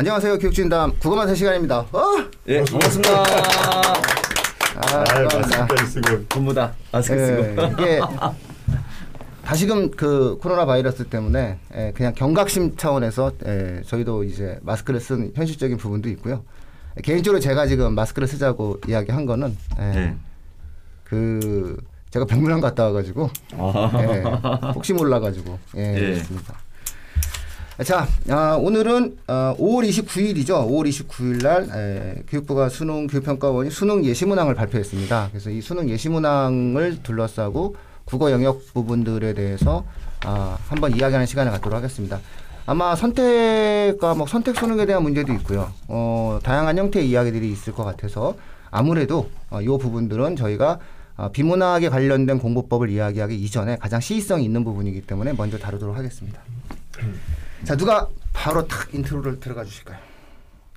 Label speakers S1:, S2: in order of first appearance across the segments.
S1: 안녕하세요. 교육진담 국어만 세 시간입니다. 어?
S2: 예, 반갑습니다.
S1: 아,
S3: 아,
S1: 반갑습니다.
S3: 마스크까지 쓰고
S2: 전부 다 마스크
S1: 예,
S2: 쓰고.
S1: 이게 다시금 그 코로나 바이러스 때문에 예, 그냥 경각심 차원에서 예, 저희도 이제 마스크를 쓴 현실적인 부분도 있고요. 개인적으로 제가 지금 마스크를 쓰자고 이야기한 거는 예,
S2: 네.
S1: 그 제가 병문안 갔다 와가지고
S2: 아.
S1: 예, 혹시 몰라가지고 예,
S2: 예.
S1: 그렇습니다. 자, 아, 오늘은 어, 5월 29일이죠. 5월 29일 날 에, 교육부가 수능 교육평가원이 수능 예시문항을 발표했습니다. 그래서 이 수능 예시문항을 둘러싸고 국어 영역 부분들에 대해서 아, 한번 이야기하는 시간을 갖도록 하겠습니다. 아마 선택 과목 선택 수능에 대한 문제도 있고요. 어, 다양한 형태의 이야기들이 있을 것 같아서 아무래도 어, 이 부분들은 저희가 어, 비문학에 관련된 공부법을 이야기하기 이전에 가장 시의성이 있는 부분이기 때문에 먼저 다루도록 하겠습니다. 자 누가 바로 탁 인트로를 들어가 주실까요?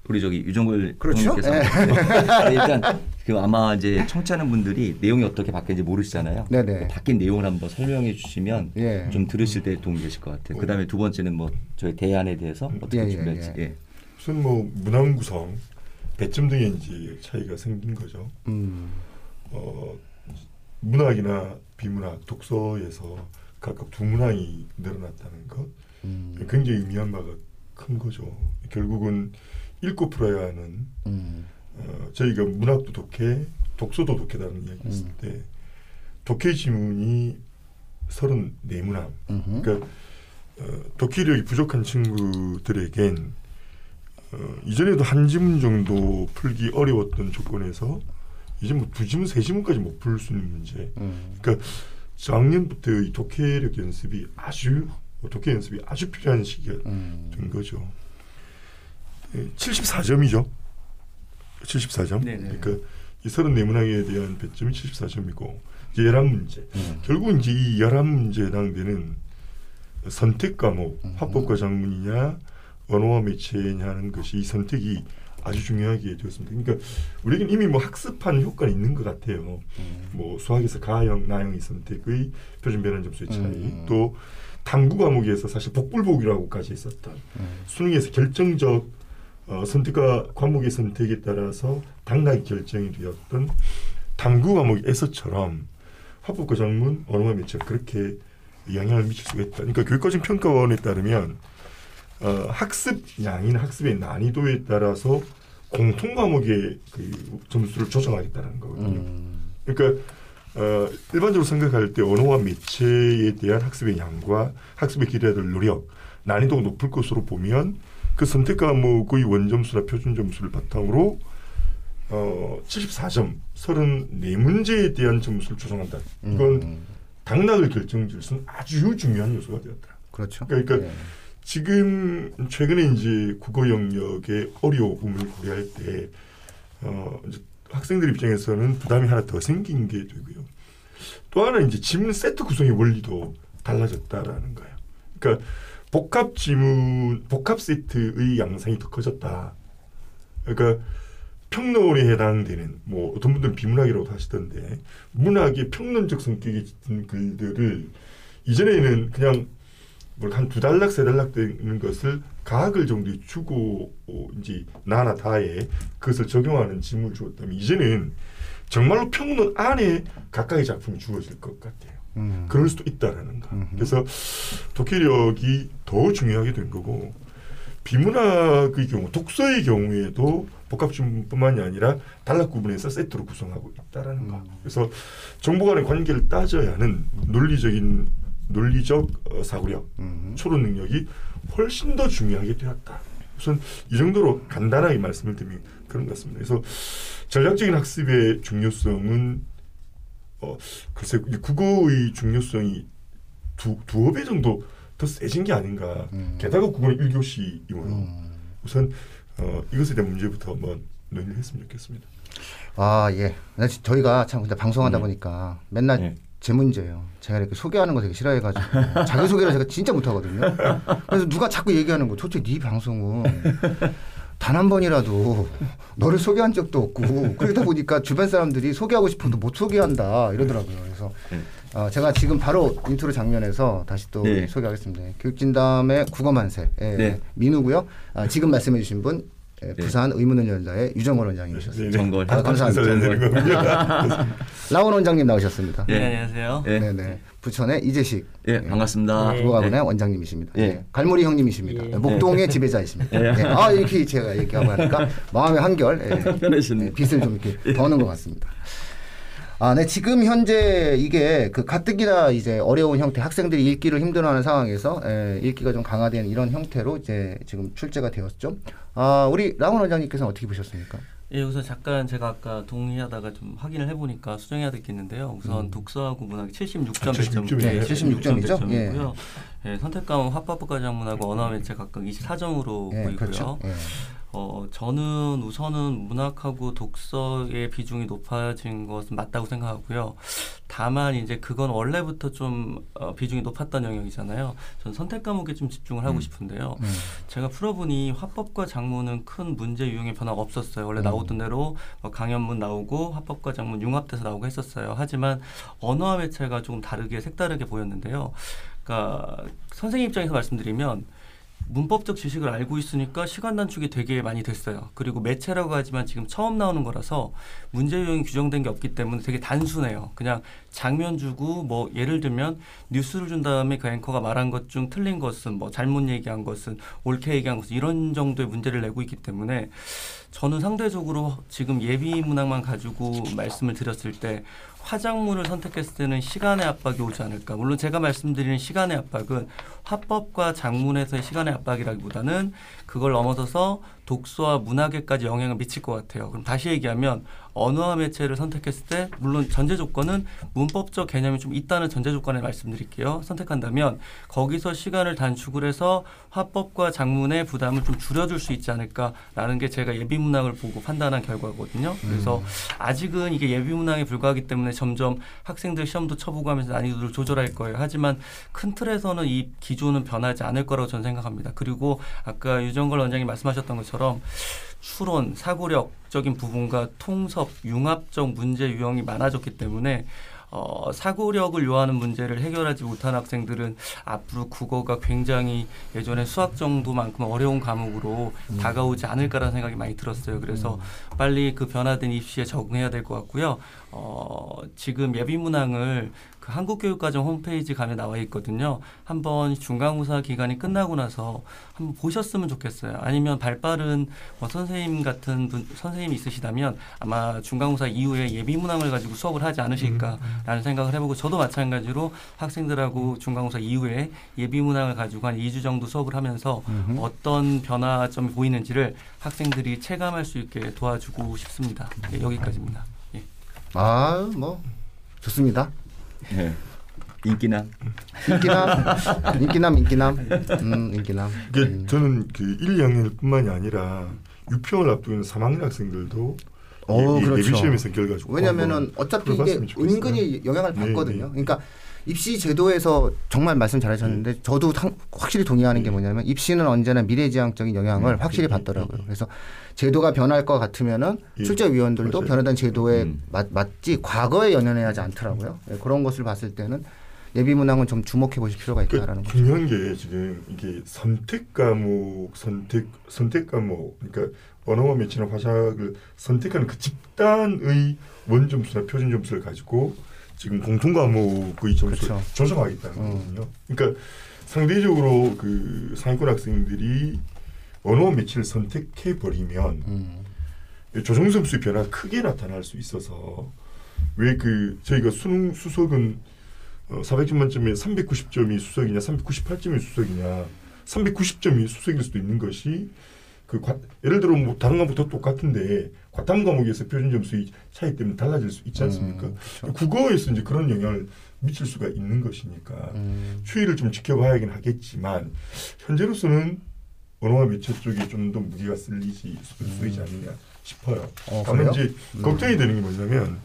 S2: 우리 저기 유정글
S1: 그렇죠. 예.
S2: 네, 일단 그 아마 이제 청취하는 분들이 내용이 어떻게 바뀌는지 모르시잖아요.
S1: 네네.
S2: 그 바뀐 내용을 한번 설명해 주시면
S1: 예.
S2: 좀 들으실 때 도움이 되실 것 같아요. 그다음에 두 번째는 뭐 저희 대안에 대해서 어떻게
S1: 예, 예,
S2: 준비할지.
S1: 예.
S2: 예.
S3: 무슨 뭐 문항 구성, 배점 등의 이제 차이가 생긴 거죠.
S1: 음,
S3: 어, 문학이나 비문학, 독서에서 각각 두 문항이 늘어났다는 것
S1: 음,
S3: 굉장히 의미한 바가 큰 거죠. 결국은 읽고 풀어야 하는
S1: 음,
S3: 어, 저희가 문학도 독해, 독서도 독해라는 이야기 했을
S1: 음.
S3: 때 독해 지문이 34문항
S1: 음흠.
S3: 그러니까 어, 독해력이 부족한 친구들에겐 어, 이전에도 한 지문 정도 풀기 어려웠던 조건에서 이제 뭐 두 지문 세 지문까지 못 풀 수 있는 문제.
S1: 음,
S3: 그러니까 작년부터 이 독해력 연습이 아주 독해 연습이 아주 필요한 시기가
S1: 음.
S3: 된 거죠. 74점이죠. 74점.
S2: 네네.
S3: 그러니까 이 34문항에 대한 배점이 74점이고 이제 11문제.
S1: 음.
S3: 결국 이제 이 11문제에 해당되는 선택 과목,
S1: 음.
S3: 화법과 작문이냐, 언어와 매체냐 하는 것이 이 선택이 아주 중요하게 되었습니다. 그러니까 우리에겐 이미 뭐 학습하는 효과는 있는 것 같아요.
S1: 음.
S3: 뭐 수학에서 가형, 나형의 선택의 표준 변환 점수의 차이,
S1: 음.
S3: 또 탐구 과목에서 사실 복불복이라고까지 있었던
S1: 음.
S3: 수능에서 결정적 어, 선택과 과목의 선택에 따라서 당락이 결정이 되었던 탐구 과목에서처럼 화법과 작문, 언어와 매체가 그렇게 영향을 미칠 수가 있다. 그러니까 교육과정 평가원에 따르면 어, 학습 양이나 학습의 난이도에 따라서 공통 과목의 그 점수를 조정하겠다는 거거든요.
S1: 음,
S3: 그러니까 어, 일반적으로 생각할 때 언어와 매체에 대한 학습의 양과 학습에 기대야 될 노력, 난이도가 높을 것으로 보면 그 선택 과목의 원점수나 표준 점수를 바탕으로 어, 74점, 34문제에 대한 점수를 조정한다. 이건
S1: 음,
S3: 당락을 결정질 수 있는 아주 중요한 요소가 되었다.
S1: 그렇죠.
S3: 그러니까
S1: 예.
S3: 지금 최근에 이제 국어 영역의 어려움을 고려할 때 어, 이제 학생들 입장에서는 부담이 하나 더 생긴 게 되고요. 또 하나 이제 지문 세트 구성의 원리도 달라졌다라는 거예요. 그러니까 복합 지문, 복합 세트의 양상이 더 커졌다. 그러니까 평론에 해당되는 뭐 어떤 분들은 비문학이라고 하시던데 문학의 평론적 성격이 짙은 글들을 이전에는 그냥 뭐 한두 달락 세 달락 되는 것을 가학을 정도에 주고 어, 이제 나나 다에 그것을 적용하는 지문을 주었다면 이제는 정말로 평론 안에 각각의 작품이 주어질 것 같아요.
S1: 음,
S3: 그럴 수도 있다라는 거.
S1: 음흠.
S3: 그래서 독해력이 더 중요하게 된 거고 비문학의 경우, 독서의 경우에도 복합지문뿐만이 아니라 단락 구분해서 세트로 구성하고 있다라는 거.
S1: 음.
S3: 그래서 정보 간의 관계를 따져야 하는 논리적인 논리적 어, 사고력,
S1: 음,
S3: 초론 능력이 훨씬 더 중요하게 되었다. 우선 이 정도로 간단하게 말씀을 드리면 그런 것 같습니다. 그래서 전략적인 학습의 중요성은 어 글쎄 이 국어의 중요성이 두 두어 배 정도 더 세진 게 아닌가.
S1: 음.
S3: 게다가 국어는 1교시이므로
S1: 음.
S3: 우선 어 이것에 대한 문제부터 한번 논의를 했으면 좋겠습니다.
S1: 아 예. 나 지- 저희가 참 근데 방송하다
S2: 네.
S1: 보니까 맨날
S2: 네.
S1: 제 문제예요. 제가 이렇게 소개하는 거 되게 싫어해가지고 자기 소개를 제가 진짜 못하거든요. 그래서 누가 자꾸 얘기하는 거, 도대체 네 방송은 단 한 번이라도 너를 소개한 적도 없고 그러다 보니까 주변 사람들이 소개하고 싶어도 못 소개한다 이러더라고요. 그래서. 어, 제가 지금 바로 인트로 장면에서 다시 또
S2: 네.
S1: 소개하겠습니다. 교육진담의 국어만세 예,
S2: 네.
S1: 민우고요. 아, 지금 말씀해주신 분 예, 부산 의문은연대의 유정원 원장님이셨습니다.
S2: 정걸.
S1: 아, 감사합니다. 라온 원장님 나오셨습니다.
S2: 예.
S4: 네, 안녕하세요.
S2: 예.
S1: 네네. 부천의 이재식
S2: 예, 반갑습니다. 예.
S1: 원장님이십니다.
S2: 예.
S1: 예. 갈무리 형님이십니다.
S4: 예.
S1: 목동의 지배자이십니다.
S2: 예.
S1: 예. 아 이렇게 제가 얘기하고 하니까 마음의 한결 예. 예, 빛을 좀 이렇게 버는 것 같습니다. 아, 네. 지금 현재 이게 그 가뜩이나 이제 어려운 형태, 학생들이 읽기를 힘들어하는 상황에서 예, 읽기가 좀 강화된 이런 형태로 이제 지금 출제가 되었죠. 아, 우리 라원 원장님께서는 어떻게 보셨습니까?
S4: 예, 우선 잠깐 제가 아까 동의하다가 좀 확인을 해보니까 수정해야 될 게 있는데요. 우선 독서하고 문학이 76점
S3: 아,
S4: 배점,
S3: 76 이네요.
S1: 네, 76 점이죠?
S4: 배점이고요. 예, 선택 과목 화법과 장문하고 언어 매체 각각 24점으로
S1: 예,
S4: 보이고요.
S1: 그렇죠. 예.
S4: 어, 저는 우선은 문학하고 독서의 비중이 높아진 것은 맞다고 생각하고요. 다만 이제 그건 원래부터 좀 어, 비중이 높았던 영역이잖아요. 전 선택 과목에 좀 집중을 하고 싶은데요.
S1: 음.
S4: 제가 풀어보니 화법과 장문은 큰 문제 유형의 변화가 없었어요. 원래
S1: 음.
S4: 나오던 대로 뭐 강연문 나오고 화법과 장문 융합돼서 나오고 했었어요. 하지만 언어와 매체가 조금 다르게 색다르게 보였는데요. 그러니까 선생님 입장에서 말씀드리면 문법적 지식을 알고 있으니까 시간 단축이 되게 많이 됐어요. 그리고 매체라고 하지만 지금 처음 나오는 거라서 문제 유형이 규정된 게 없기 때문에 되게 단순해요. 그냥 장면 주고 뭐 예를 들면 뉴스를 준 다음에 그 앵커가 말한 것 중 틀린 것은 뭐 잘못 얘기한 것은 옳게 얘기한 것은 이런 정도의 문제를 내고 있기 때문에 저는 상대적으로 지금 예비 문항만 가지고 말씀을 드렸을 때 화작문을 선택했을 때는 시간의 압박이 오지 않을까. 물론 제가 말씀드리는 시간의 압박은 화법과 장문에서의 시간의 압박이라기보다는 그걸 넘어서서 독서와 문학에까지 영향을 미칠 것 같아요. 그럼 다시 얘기하면 언어와 매체를 선택했을 때 물론 전제 조건은 문법적 개념이 좀 있다는 전제 조건에 말씀드릴게요. 선택한다면 거기서 시간을 단축을 해서 화법과 장문의 부담을 좀 줄여줄 수 있지 않을까라는 게 제가 예비 문항을 보고 판단한 결과거든요. 그래서 아직은 이게 예비 문항에 불과하기 때문에 점점 학생들 시험도 쳐보고 하면서 난이도를 조절할 거예요. 하지만 큰 틀에서는 이 기조는 변하지 않을 거라고 저는 생각합니다. 그리고 아까 유정걸 원장님 말씀하셨던 것처럼 추론, 사고력적인 부분과 통섭, 융합적 문제 유형이 많아졌기 때문에 어, 사고력을 요하는 문제를 해결하지 못한 학생들은 앞으로 국어가 굉장히 예전에 수학 정도만큼 어려운 과목으로 다가오지 않을까라는 생각이 많이 들었어요. 그래서 빨리 그 변화된 입시에 적응해야 될 것 같고요. 어, 지금 예비 문항을 그 한국교육과정 홈페이지 가면 나와 있거든요. 한번 중간고사 기간이 끝나고 나서 한번 보셨으면 좋겠어요. 아니면 발빠른 뭐 선생님 같은 분, 선생님이 있으시다면 아마 중간고사 이후에 예비 문항을 가지고 수업을 하지 않으실까라는 생각을 해보고 저도 마찬가지로 학생들하고 중간고사 이후에 예비 문항을 가지고 한 2주 정도 수업을 하면서
S1: 음흠.
S4: 어떤 변화점이 보이는지를 학생들이 체감할 수 있게 도와주고 싶습니다. 예, 여기까지입니다. 예.
S1: 아, 뭐 좋습니다.
S2: 예. 인기남.
S1: 인기남, 인기남, 인기남, 음, 인기남.
S3: 이게
S1: 음.
S3: 저는 그 1, 2학년뿐만이 아니라 6평을 앞두고 있는 3학년 학생들도
S1: 어,
S3: 이- 이
S1: 그렇죠.
S3: 예비 시험에 성격을 가지고
S1: 왜냐면은 어차피 이게. 은근히 영향을
S3: 네,
S1: 받거든요.
S3: 네.
S1: 그러니까 입시 제도에서 정말 말씀 잘하셨는데 저도 상- 확실히 동의하는 게 뭐냐면 입시는 언제나 미래지향적인 영향을
S3: 음,
S1: 확실히
S3: 음,
S1: 받더라고요.
S3: 음.
S1: 그래서 제도가 변할 것 같으면은
S3: 예,
S1: 출제위원들도. 변화된 제도에
S2: 음.
S1: 맞, 맞지 과거에 연연해하지 않더라고요. 예, 그런 것을 봤을 때는 예비 문항은 좀 주목해 보실 필요가
S3: 그
S1: 있다라는 거죠.
S3: 중요한 게 지금 이게 선택 과목 선택 선택 과목 그러니까 언어와 매체나 화작을 선택하는 그 집단의 원 점수나 표준 점수를 가지고 지금 공통 과목의 점수를
S1: 그렇죠.
S3: 조정하겠다는
S1: 음.
S3: 거거든요. 그러니까 상대적으로 그 상위권 학생들이 언어와 매체를 선택해 버리면
S1: 음.
S3: 조정 점수의 변화가 크게 나타날 수 있어서 왜 그 저희가 수능 수석은 어, 400점 만점에 390점이 수석이냐 398점이 수석이냐 390점이 수석일 수도 있는 것이 그 과, 예를 들어 뭐 다른 과목도 똑같은데 과탐 과목에서 표준 점수의 차이 때문에 달라질 수 있지 않습니까?
S1: 음, 그렇죠.
S3: 국어에서 이제 그런 영향을 미칠 수가 있는 것이니까
S1: 음.
S3: 추이를 좀 지켜봐야긴 하겠지만 현재로서는 언어와 매체 쪽에 좀 더 무게가 쓸리지 쏠리지 않느냐 싶어요.
S1: 음. 어,
S3: 다만
S1: 그래요?
S3: 이제 걱정이 되는 게 뭐냐면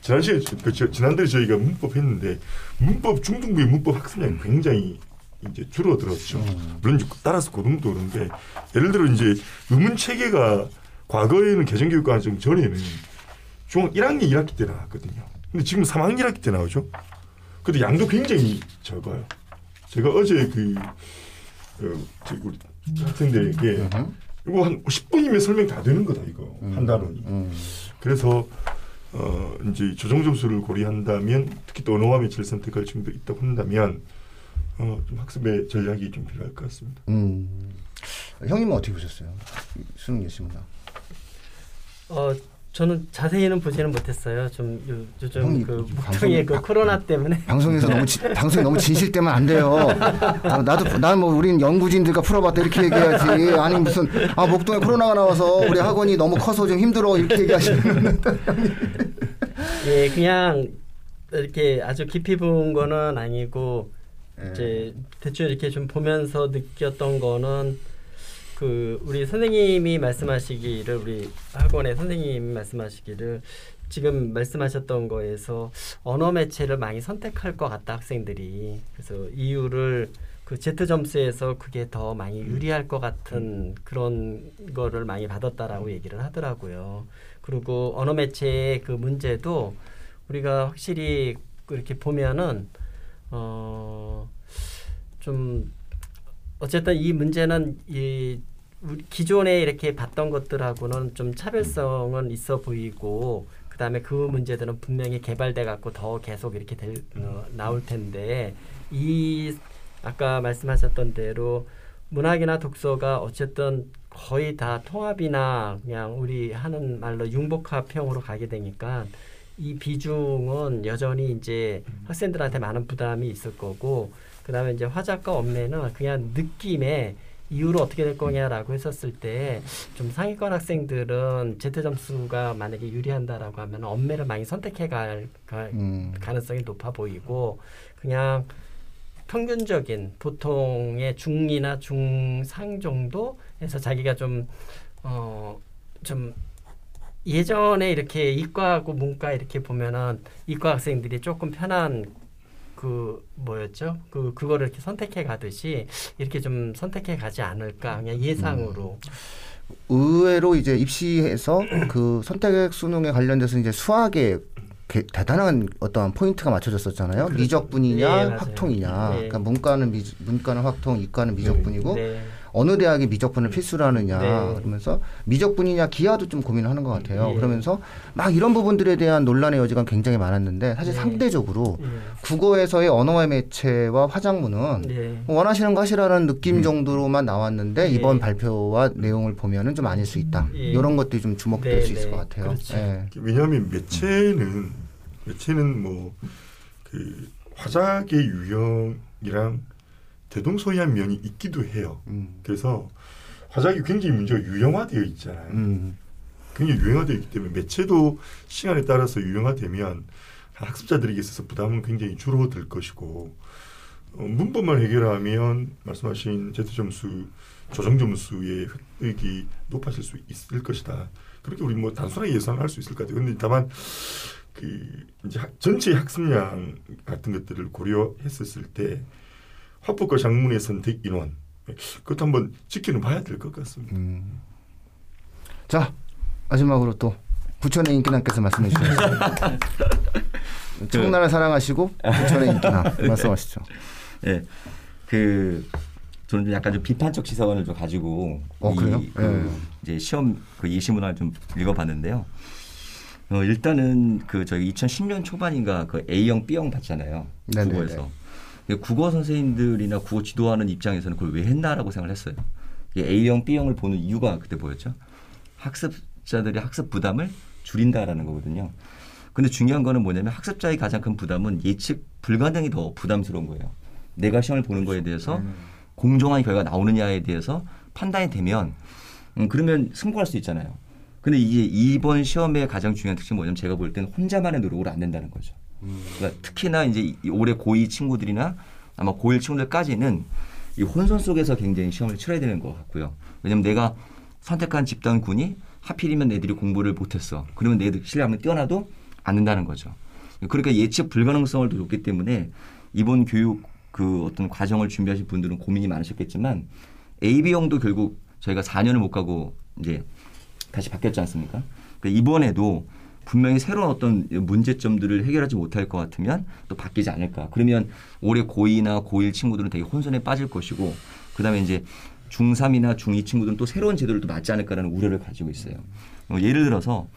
S3: 지난 시간에 저- 그 저- 지난달에 저희가 문법 했는데 문법 중등부의 문법 학습량이 굉장히 이제 줄어들었죠.
S1: 음.
S3: 물론 따라서 고등도 그런데 예를 들어 이제 의문 체계가 과거에는 개정교육 과정 전에는 중학 1학년 1학기 때 나왔거든요. 근데 지금 3학년 때 나오죠. 근데 양도 굉장히 적어요. 제가 어제 그, 그 저기 우리 학생들에게 이거 한 10분이면 설명 다 되는 거다 이거 한 단원이.
S1: 음.
S3: 그래서 어 이제 조정 점수를 고려한다면 특히 또 언어와 매체를 선택할 친구도 있다고 한다면 어 좀 학습의 전략이 좀 필요할 것 같습니다.
S1: 음. 형님은 어떻게 보셨어요? 이 수능 예시문화.
S5: 어 저는 자세히는 보지는 못했어요. 좀 요, 요즘 그 북경의 그 코로나 때문에
S1: 방송에서 너무 지, 방송이 너무 진실되면 안 돼요. 어, 나도 난뭐 우린 연구진들과 풀어봤다 이렇게 얘기해야지. 아니 무슨 아 목동에 코로나가 나와서 우리 학원이 너무 커서 좀 힘들어 이렇게 얘기하시면
S5: 예 그냥 이렇게 아주 깊이 본 거는 아니고 이제 대충 이렇게 좀 보면서 느꼈던 거는 그 우리 선생님이 말씀하시기를 우리 학원의 선생님이 말씀하시기를 지금 말씀하셨던 거에서 언어 매체를 많이 선택할 것 같다 학생들이. 그래서 이유를 그 Z 점수에서 그게 더 많이 유리할 것 같은 그런 거를 많이 받았다라고 얘기를 하더라고요. 그리고 언어 매체의 그 문제도 우리가 확실히 이렇게 보면은 어 좀 어쨌든 이 문제는 이 기존에 이렇게 봤던 것들하고는 좀 차별성은 있어 보이고 그다음에 그 문제들은 분명히 개발돼 갖고 더 계속 이렇게 될, 어, 나올 텐데 이 아까 말씀하셨던 대로 문학이나 독서가 어쨌든 거의 다 통합이나 그냥 우리 하는 말로 융복합형으로 가게 되니까 이 비중은 여전히 이제 학생들한테 많은 부담이 있을 거고 그다음에 이제 화작과 엄매는 그냥 느낌에 이후로 어떻게 될 거냐라고 했었을 때 좀 상위권 학생들은 제트 점수가 만약에 유리한다라고 하면 엄매를 많이 선택해 갈, 갈
S1: 음.
S5: 가능성이 높아 보이고 그냥 평균적인 보통의 중이나 중상 정도에서 자기가 좀 어, 좀 예전에 이렇게 이과하고 문과 이렇게 보면은 이과 학생들이 조금 편한 그 뭐였죠? 그 그거를 이렇게 선택해 가듯이 이렇게 좀 선택해 가지 않을까 그냥 예상으로.
S1: 의외로 이제 입시에서 그 선택 수능에 관련돼서 이제 수학에 게- 대단한 어떤 포인트가 맞춰졌었잖아요.
S5: 그렇죠.
S1: 미적분이냐
S5: 네.
S1: 확통이냐.
S5: 네.
S1: 그러니까 문과는 미, 문과는 확통, 이과는 미적분이고
S5: 네.
S1: 어느 대학이 미적분을 필수로 하느냐
S5: 네.
S1: 그러면서 미적분이냐 기하도 좀 고민을 하는 것 같아요.
S5: 예.
S1: 그러면서 막 이런 부분들에 대한 논란의 여지가 굉장히 많았는데 사실
S5: 네.
S1: 상대적으로
S5: 예.
S1: 국어에서의 언어의 매체와 화작문은
S5: 네.
S1: 원하시는 거 하시라는 느낌 정도로만 나왔는데
S5: 예.
S1: 이번 발표와 내용을 보면은 좀 아닐 수 있다.
S5: 예.
S1: 이런 것들이 좀 주목될
S5: 네,
S1: 수 있을
S5: 네.
S1: 것 같아요.
S5: 그렇죠.
S1: 예.
S3: 왜냐하면 매체는 매체는 뭐 그 화작의 유형이랑 대동소이한 면이 있기도 해요.
S1: 음.
S3: 그래서 화작이 굉장히 문제가 유형화되어 있잖아요.
S1: 음.
S3: 굉장히 유형화되어 있기 때문에 매체도 시간에 따라서 유형화되면 학습자들에게 있어서 부담은 굉장히 줄어들 것이고 어, 문법만 해결하면 말씀하신 Z 점수 조정 점수의 획득이 높아질 수 있을 것이다. 그렇게 우리 뭐 단순하게 예상할 수 있을 것 같아요. 근데 다만 그 이제 학- 전체 학습량 같은 것들을 고려했었을 때 화법과 작문의 선택 인원 그것도 한번 지켜는 봐야 될 것 같습니다.
S1: 음. 자 마지막으로 또 부천의 인기남께서 말씀해 주셨습니다. 청나라를 사랑하시고 부천의 인기남 말씀하시죠.
S2: 예. 그 저는 좀 약간 좀 비판적 시선을 좀 가지고
S1: 어, 그래요?
S2: 그
S1: 예.
S2: 이제 시험 그 예시문화를 좀 읽어봤는데요. 어, 일단은 그 저희 2010년 초반인가 그 A형, B형 봤잖아요.
S1: 네네네.
S2: 국어에서. 국어 선생님들이나 국어 지도하는 입장에서는 그걸 왜 했나라고 생각을 했어요. 이게 A형, B형을 보는 이유가 그때 뭐였죠? 학습자들의 학습 부담을 줄인다라는 거거든요. 근데 중요한 거는 뭐냐면 학습자의 가장 큰 부담은 예측 불가능이 더 부담스러운 거예요. 내가 시험을 보는 거에 대해서 공정한 결과가 나오느냐에 대해서 판단이 되면 음, 그러면 승부할 수 있잖아요. 근데 이제 이번 시험의 가장 중요한 특징이 뭐냐면 제가 볼 때는 혼자만의 노력으로 안 된다는 거죠. 그러니까 특히나 이제 이 올해 고2 친구들이나 아마 고1 친구들까지는 이 혼선 속에서 굉장히 시험을 치러야 되는 것 같고요. 왜냐면 내가 선택한 집단군이 하필이면 애들이 공부를 못했어. 그러면 내들 실력은 뛰어나도 안 된다는 거죠. 그러니까 예측 불가능성을 더 줬기 때문에 이번 교육 그 어떤 과정을 준비하신 분들은 고민이 많으셨겠지만 AB형도 결국 저희가 4년을 못 가고 이제 다시 바뀌었지 않습니까? 그러니까 이번에도 분명히 새로운 어떤 문제점들을 해결하지 못할 것 같으면 또 바뀌지 않을까. 그러면 올해 고2나 고1 친구들은 되게 혼선에 빠질 것이고 그다음에 이제 중3이나 중2 친구들은 또 새로운 제도를 또 맞지 않을까라는 우려를 가지고 있어요. 어, 예를 들어서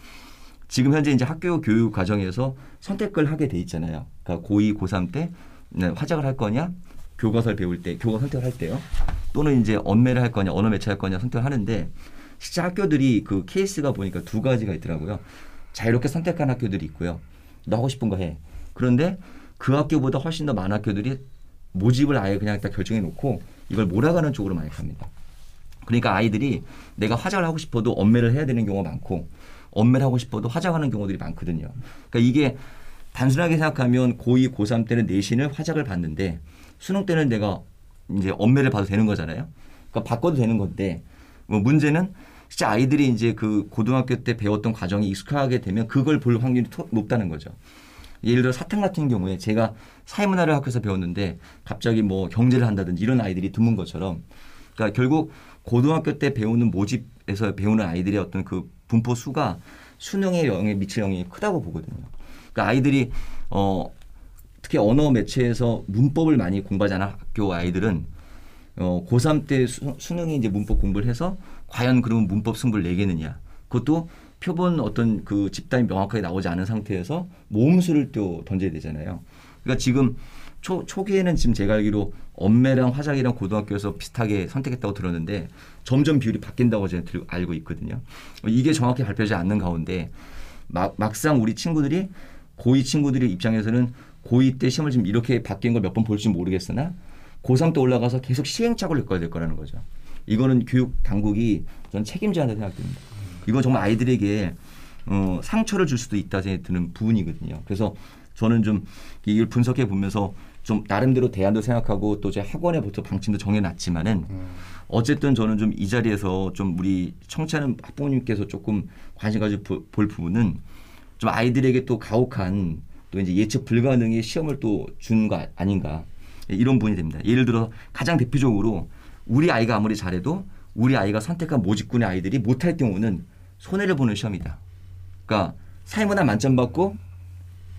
S2: 지금 현재 이제 학교 교육 과정에서 선택을 하게 돼 있잖아요. 그러니까 고2, 고3 때 네, 화작을 할 거냐, 교과서를 배울 때 교과 선택을 할 때요. 또는 이제 언매를 할 거냐, 언어 매체할 거냐 선택을 하는데 실제 학교들이 그 케이스가 보니까 두 가지가 있더라고요. 자유롭게 선택한 학교들이 있고요. 너 하고 싶은 거 해. 그런데 그 학교보다 훨씬 더 많은 학교들이 모집을 아예 그냥 딱 결정해 놓고 이걸 몰아가는 쪽으로 많이 갑니다. 그러니까 아이들이 내가 화장을 하고 싶어도 언매를 해야 되는 경우가 많고 언매를 하고 싶어도 화장하는 경우들이 많거든요. 그러니까 이게 단순하게 생각하면 고2, 고3 때는 내신을 화작을 봤는데 수능 때는 내가 이제 언매를 봐도 되는 거잖아요. 그러니까 바꿔도 되는 건데 뭐 문제는 진짜 아이들이 이제 그 고등학교 때 배웠던 과정이 익숙하게 되면 그걸 볼 확률이 토- 높다는 거죠. 예를 들어 사탕 같은 경우에 제가 사회문화를 학교에서 배웠는데 갑자기 뭐 경제를 한다든지 이런 아이들이 드문 것처럼 그러니까 결국 고등학교 때 배우는 모집에서 배우는 아이들의 어떤 그 분포 수가 수능에 영향 미칠 영향이 크다고 보거든요. 그러니까 아이들이 어 특히 언어 매체에서 문법을 많이 공부하지 않은 학교 아이들은 어, 고3 때 수, 수능에 이제 문법 공부를 해서 과연 그러면 문법 승부를 내겠느냐. 그것도 표본 어떤 그 집단이 명확하게 나오지 않은 상태에서 모음수를 또 던져야 되잖아요. 그러니까 지금 초, 초기에는 지금 제가 알기로 엄매랑 화작이랑 고등학교에서 비슷하게 선택했다고 들었는데 점점 비율이 바뀐다고 제가 들- 알고 있거든요. 이게 정확히 발표되지 않는 가운데 막, 막상 우리 친구들이 고2 친구들의 입장에서는 고2 때 시험을 지금 이렇게 바뀐 걸 몇 번 볼지 모르겠으나 고3 때 올라가서 계속 시행착오를 겪어야 될 거라는 거죠. 이거는 교육 당국이 저는 책임져야 한다고 생각됩니다. 이건 정말 아이들에게 어, 상처를 줄 수도 있다 생각이 드는 부분이거든요. 그래서 저는 좀 이걸 분석해 보면서 좀 나름대로 대안도 생각하고 또 제 학원에부터 방침도 정해놨지만은 어쨌든 저는 좀 이 자리에서 좀 우리 청취하는 학부모님께서 조금 관심 가지고 보- 볼 부분은 좀 아이들에게 또 가혹한 또 이제 예측 불가능의 시험을 또 준 거 아닌가 이런 부분이 됩니다. 예를 들어 가장 대표적으로 우리 아이가 아무리 잘해도 우리 아이가 선택한 모집군의 아이들이 못할 경우는 손해를 보는 시험이다. 그러니까 사회문화 만점 받고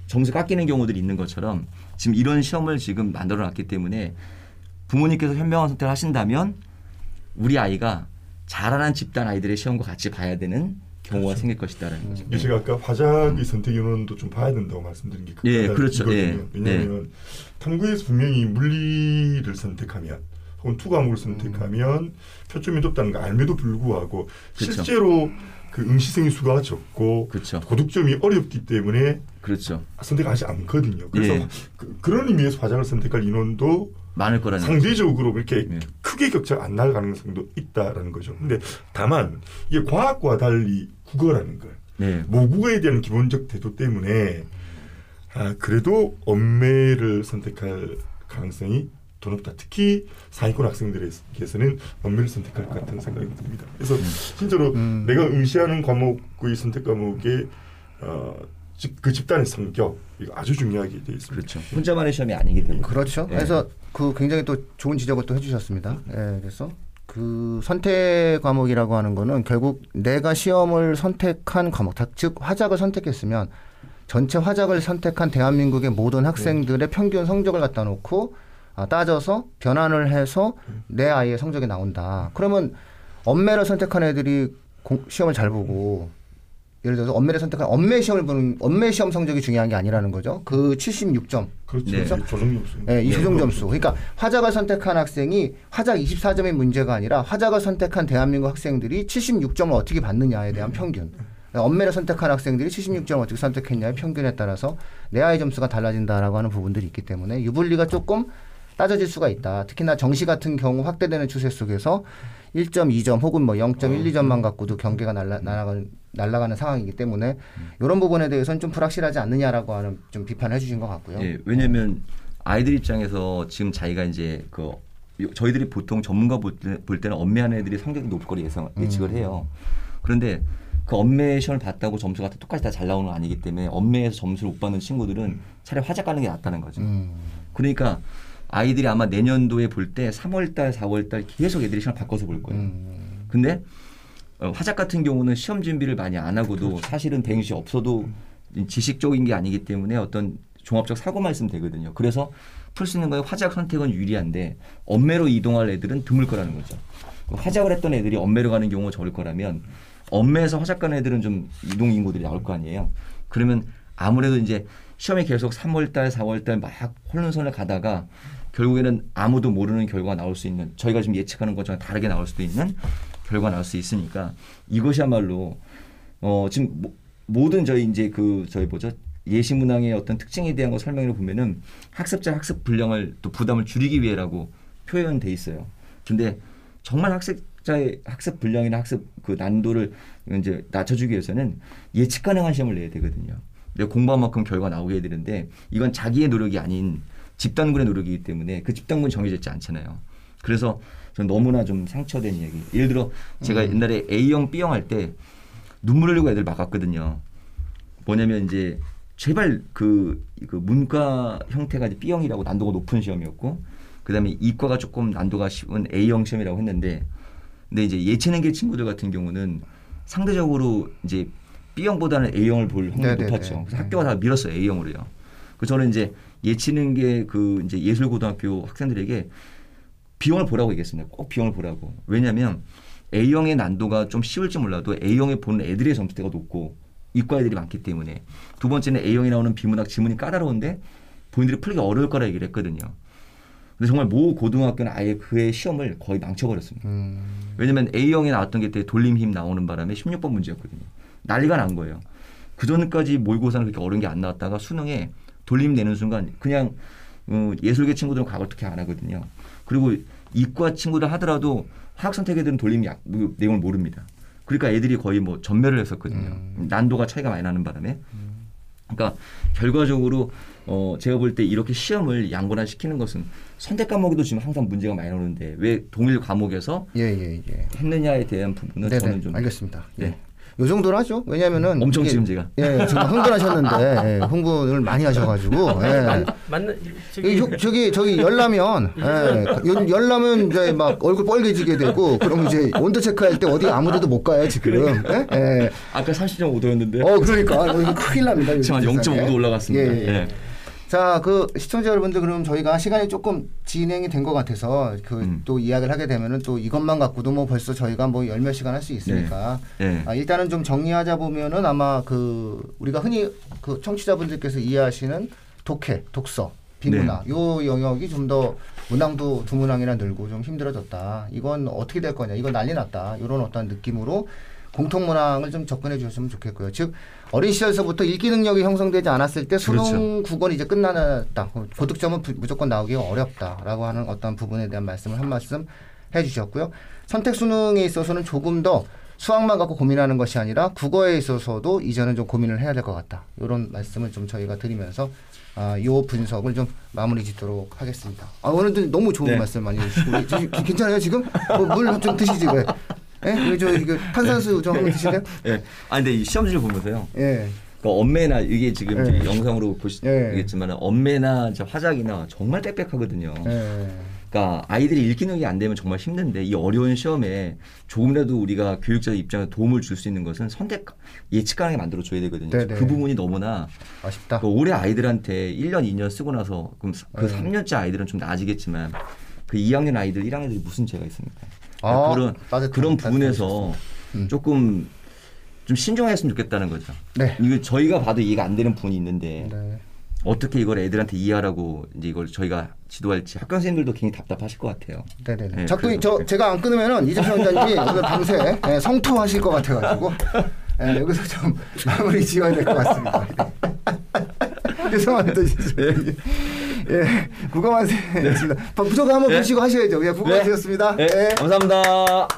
S2: 점수 깎이는 경우들이 있는 것처럼 지금 이런 시험을 지금 만들어 놨기 때문에 부모님께서 현명한 선택을 하신다면 우리 아이가 잘하는 집단 아이들의 시험과 같이 봐야 되는 경우가
S3: 그렇죠.
S2: 생길 것이다라는 거죠.
S3: 이게 제가 아까 화작의 선택 인원도 좀 봐야 된다고 말씀드린 게
S2: 예. 그렇죠. 예,
S3: 왜냐하면 탐구에서 분명히 물리를 선택하면 혹은 투 과목을 선택하면 표점이 높다는 거 알면도 불구하고
S2: 그렇죠.
S3: 실제로 그 응시생의 수가 적고
S2: 그렇죠.
S3: 고득점이 어렵기 때문에
S2: 그렇죠.
S3: 선택하지 않거든요. 그래서
S2: 예.
S3: 그, 런 의미에서 화작을 선택할 인원도
S2: 많을 거라는 거죠.
S3: 상대적으로 그렇게
S2: 예.
S3: 크게 격차가 안 날 가능성도 있다라는 거죠. 근데 다만 이게 과학과 달리 국어라는 거예요.
S2: 네.
S3: 모국어에 대한 기본적 태도 때문에 아, 그래도 언매를 선택할 가능성이 더 높다. 특히 상위권 학생들에게서는 언매를 선택할 것 같은 생각이 듭니다. 그래서
S2: 음.
S3: 실제로
S1: 음.
S3: 내가 응시하는 과목의 선택 과목의 어, 즉, 그 집단의 성격 이거 아주 중요하게 되어 있습니다.
S2: 그렇죠. 혼자만의 시험이 아니기 때문에.
S1: 그렇죠.
S2: 예.
S1: 그래서 그 굉장히 또 좋은 지적을 또 해주셨습니다. 예, 그래서 그 선택 과목이라고 하는 거는 결국 내가 시험을 선택한 과목, 다- 즉 화작을 선택했으면 전체 화작을 선택한 대한민국의 모든 학생들의 평균 성적을 갖다 놓고 아, 따져서 변환을 해서 내 아이의 성적이 나온다. 그러면 엄매를 선택한 애들이 공- 시험을 잘 보고 예를 들어서 엄매를 선택한 엄매 시험을 보는 엄매 시험 성적이 중요한 게 아니라는 거죠. 그 76점
S3: 그렇죠.
S2: 네.
S3: 조정 점수.
S1: 예, 이 조정 점수. 그러니까 화작을 선택한 학생이 화작 24점의 문제가 아니라 화작을 선택한 대한민국 학생들이 76점을 어떻게 받느냐에 대한 평균. 엄매를 선택한 학생들이 76점을 어떻게 선택했냐의 평균에 따라서 내 아이 점수가 달라진다라고 하는 부분들이 있기 때문에 유불리가 조금 따져질 수가 있다. 특히나 정시 같은 경우 확대되는 추세 속에서 1.2점 혹은 뭐 0.12점만 갖고도 경계가 날라, 날아가는, 날아가는 상황이기 때문에 이런 부분에 대해서는 좀 불확실하지 않느냐라고 하는 좀 비판을 해주신 것 같고요.
S2: 예, 왜냐면 아이들 입장에서 지금 자기가 이제 그 저희들이 보통 전문가 볼, 때, 볼 때는 엄매하는 애들이 성적이 높을 거리 예상 예측을 해요. 그런데 그 엄매 시험을 봤다고 점수가 다 똑같이 다 잘 나오는 건 아니기 때문에 엄매에서 점수를 못 받는 친구들은 차라리 화작 가는 게 낫다는 거죠.
S1: 음.
S2: 그러니까 아이들이 아마 내년도에 볼 때 3월달, 4월달 계속 애들이 시험을 바꿔서 볼 거예요.
S1: 음.
S2: 근데 어, 화작 같은 경우는 시험 준비를 많이 안 하고도
S1: 그렇죠.
S2: 사실은 배경시 없어도 지식적인 게 아니기 때문에 어떤 종합적 사고만 있으면 되거든요. 그래서 풀 수 있는 거에 화작 선택은 유리한데 엄매로 이동할 애들은 드물 거라는 거죠. 그 화작을 했던 애들이 엄매로 가는 경우가 적을 거라면 엄매에서 화작 가는 애들은 좀 이동 인구들이 나올 거 아니에요. 그러면 아무래도 이제 시험이 계속 3월달, 4월달 막 혼돈선을 가다가 결국에는 아무도 모르는 결과가 나올 수 있는 저희가 지금 예측하는 것과는 다르게 나올 수도 있는 결과가 나올 수 있으니까 이것이야말로 어 지금 모, 모든 저희 이제 그 저희 뭐죠 예시 문항의 어떤 특징에 대한 거 설명을 보면은 학습자 학습 분량을 또 부담을 줄이기 위해라고 표현돼 있어요. 근데 정말 학습자의 학습 분량이나 학습 그 난도를 이제 낮춰주기 위해서는 예측 가능한 시험을 내야 되거든요. 내가 공부한 만큼 결과 나오게 해야 되는데 이건 자기의 노력이 아닌 집단군의 노력이기 때문에 그 집단군이 정해져 있지 않잖아요. 그래서 저는 너무나 좀 상처된 이야기. 예를 들어 제가 옛날에 A형, B형 할 때 눈물 흘리고 애들 막았거든요. 뭐냐면 이제 제발 그, 그 문과 형태가 이제 B형이라고 난도가 높은 시험이었고 그다음에 이과가 조금 난도가 쉬운 A형 시험이라고 했는데 근데 이제 예체능계 친구들 같은 경우는 상대적으로 이제 B형보다는 A형을 볼 확률이
S1: 네네네.
S2: 높았죠. 그래서 학교가 다 밀었어요 A형으로요. 그 저는 이제 예체능계 그 이제 예술고등학교 학생들에게 B형을 보라고 얘기했습니다. 꼭 B형을 보라고. 왜냐하면 A형의 난도가 좀 쉬울지 몰라도 A형에 보는 애들의 점수대가 높고 이과 애들이 많기 때문에 두 번째는 A형이 나오는 비문학 지문이 까다로운데 본인들이 풀기 어려울 거라 얘기를 했거든요. 근데 정말 모 고등학교는 아예 그의 시험을 거의 망쳐버렸습니다.
S1: 음.
S2: 왜냐면 A형에 나왔던 게 그때 돌림 힘 나오는 바람에 16번 문제였거든요. 난리가 난 거예요. 그 전까지 모의고사는 그렇게 어려운 게 안 나왔다가 수능에 돌림 내는 순간 그냥 어, 예술계 친구들은 과거 어떻게 안 하거든요. 그리고 이과 친구들 하더라도 화학 선택 애들은 돌림 약, 뭐, 내용을 모릅니다. 그러니까 애들이 거의 뭐 전멸을 했었거든요. 난도가 차이가 많이 나는 바람에. 그러니까 결과적으로 어 제가 볼 때 이렇게 시험을 양분화 시키는 것은 선택 과목에도 지금 항상 문제가 많이 나오는데 왜 동일 과목에서
S1: 예, 예, 예.
S2: 했느냐에 대한 부분은
S1: 네네.
S2: 저는 좀
S1: 알겠습니다.
S2: 네.
S1: 예. 요 정도로 하죠. 왜냐면은
S2: 엄청
S1: 이게-
S2: 지금 제가
S1: 예, 지금 흥분하셨는데 예, 흥분을 많이 하셔가지고 예.
S5: 맞는
S1: 이
S5: 저기
S1: 저- 저기 저기 열나면 예, 열- 열나면 이제 막 얼굴 빨개지게 되고 그럼 이제 온도 체크할 때 어디 아무데도 못 가요 지금. 예? 예.
S2: 아까 30.5도였는데
S1: 어 그러니까 이거 큰일 납니다.
S2: 지금 한
S1: 세상에.
S2: 0.5도 올라갔습니다.
S1: 예, 예.
S2: 예.
S1: 자, 그 시청자 여러분들 그럼 저희가 시간이 조금 진행이 된 것 같아서 그
S2: 음.
S1: 또 이야기를 하게 되면은 또 이것만 갖고도 뭐 벌써 저희가 뭐 열 몇 시간 할 수 있으니까
S2: 예.
S1: 아, 일단은 좀 정리하자 보면은 아마 그 우리가 흔히 그 청취자분들께서 이해하시는 독해, 독서, 비문학
S2: 네.
S1: 요 영역이 좀 더 문항도 두 문항이나 늘고 좀 힘들어졌다. 이건 어떻게 될 거냐? 이건 난리 났다. 이런 어떤 느낌으로 공통 문항을 좀 접근해 주셨으면 좋겠고요. 즉 어린 시절서부터 읽기 능력이 형성되지 않았을 때 수능
S2: 그렇죠.
S1: 국어는 이제 끝나다. 고득점은 부- 무조건 나오기가 어렵다라고 하는 어떤 부분에 대한 말씀을 한 말씀 해주셨고요. 선택 수능에 있어서는 조금 더 수학만 갖고 고민하는 것이 아니라 국어에 있어서도 이제는 좀 고민을 해야 될 것 같다. 이런 말씀을 좀 저희가 드리면서 아, 요 분석을 좀 마무리 짓도록 하겠습니다. 아, 오늘도 너무 좋은
S2: 네.
S1: 말씀 많이 해주시고 괜찮아요 지금? 뭐 물좀 드시지 왜? 예? 왜저 이거 탄산수 좀 한번 드실래요?
S2: 예. 아 근데 이 시험지를 보면서요.
S1: 예.
S2: 그 엄매나 이게 지금
S1: 예.
S2: 영상으로
S1: 예.
S2: 보시겠지만 엄매나 이제 화작이나 정말 빽빽하거든요.
S1: 예.
S2: 그러니까 아이들이 읽기 능력이 안 되면 정말 힘든데 이 어려운 시험에 조금이라도 우리가 교육자 입장에서 도움을 줄 수 있는 것은 선택 예측 가능하게 만들어 줘야 되거든요.
S1: 네네.
S2: 그 부분이 너무나
S1: 아쉽다.
S2: 그 올해 아이들한테 1년, 2년 쓰고 나서 그럼 그
S1: 네.
S2: 3년째 아이들은 좀 나아지겠지만 그 2학년 아이들, 1학년들이 무슨 죄가 있습니까?
S1: 아,
S2: 그런
S1: 따뜻한-
S2: 그런 부분에서
S1: 음.
S2: 조금 좀 신중했으면 좋겠다는 거죠.
S1: 네.
S2: 이거 저희가 봐도 이해가 안 되는 부분이 있는데
S1: 네.
S2: 어떻게 이걸 애들한테 이해하라고 이제 이걸 저희가 지도할지 학교 선생님들도 굉장히 답답하실 것 같아요.
S1: 네네네.
S2: 네, 그래서-
S1: 저 제가 안 끊으면은 이재평 원장님이 오늘 밤새 예, 성토하실 것 같아가지고 예, 여기서 좀 마무리 지어야 될 것 같습니다. 네. 죄송합니다. 예, 국어만세였습니다. 부족 한번
S2: 네.
S1: 보시고 하셔야죠. 예, 국어만세였습니다.
S2: 네,
S1: 예.
S2: 감사합니다.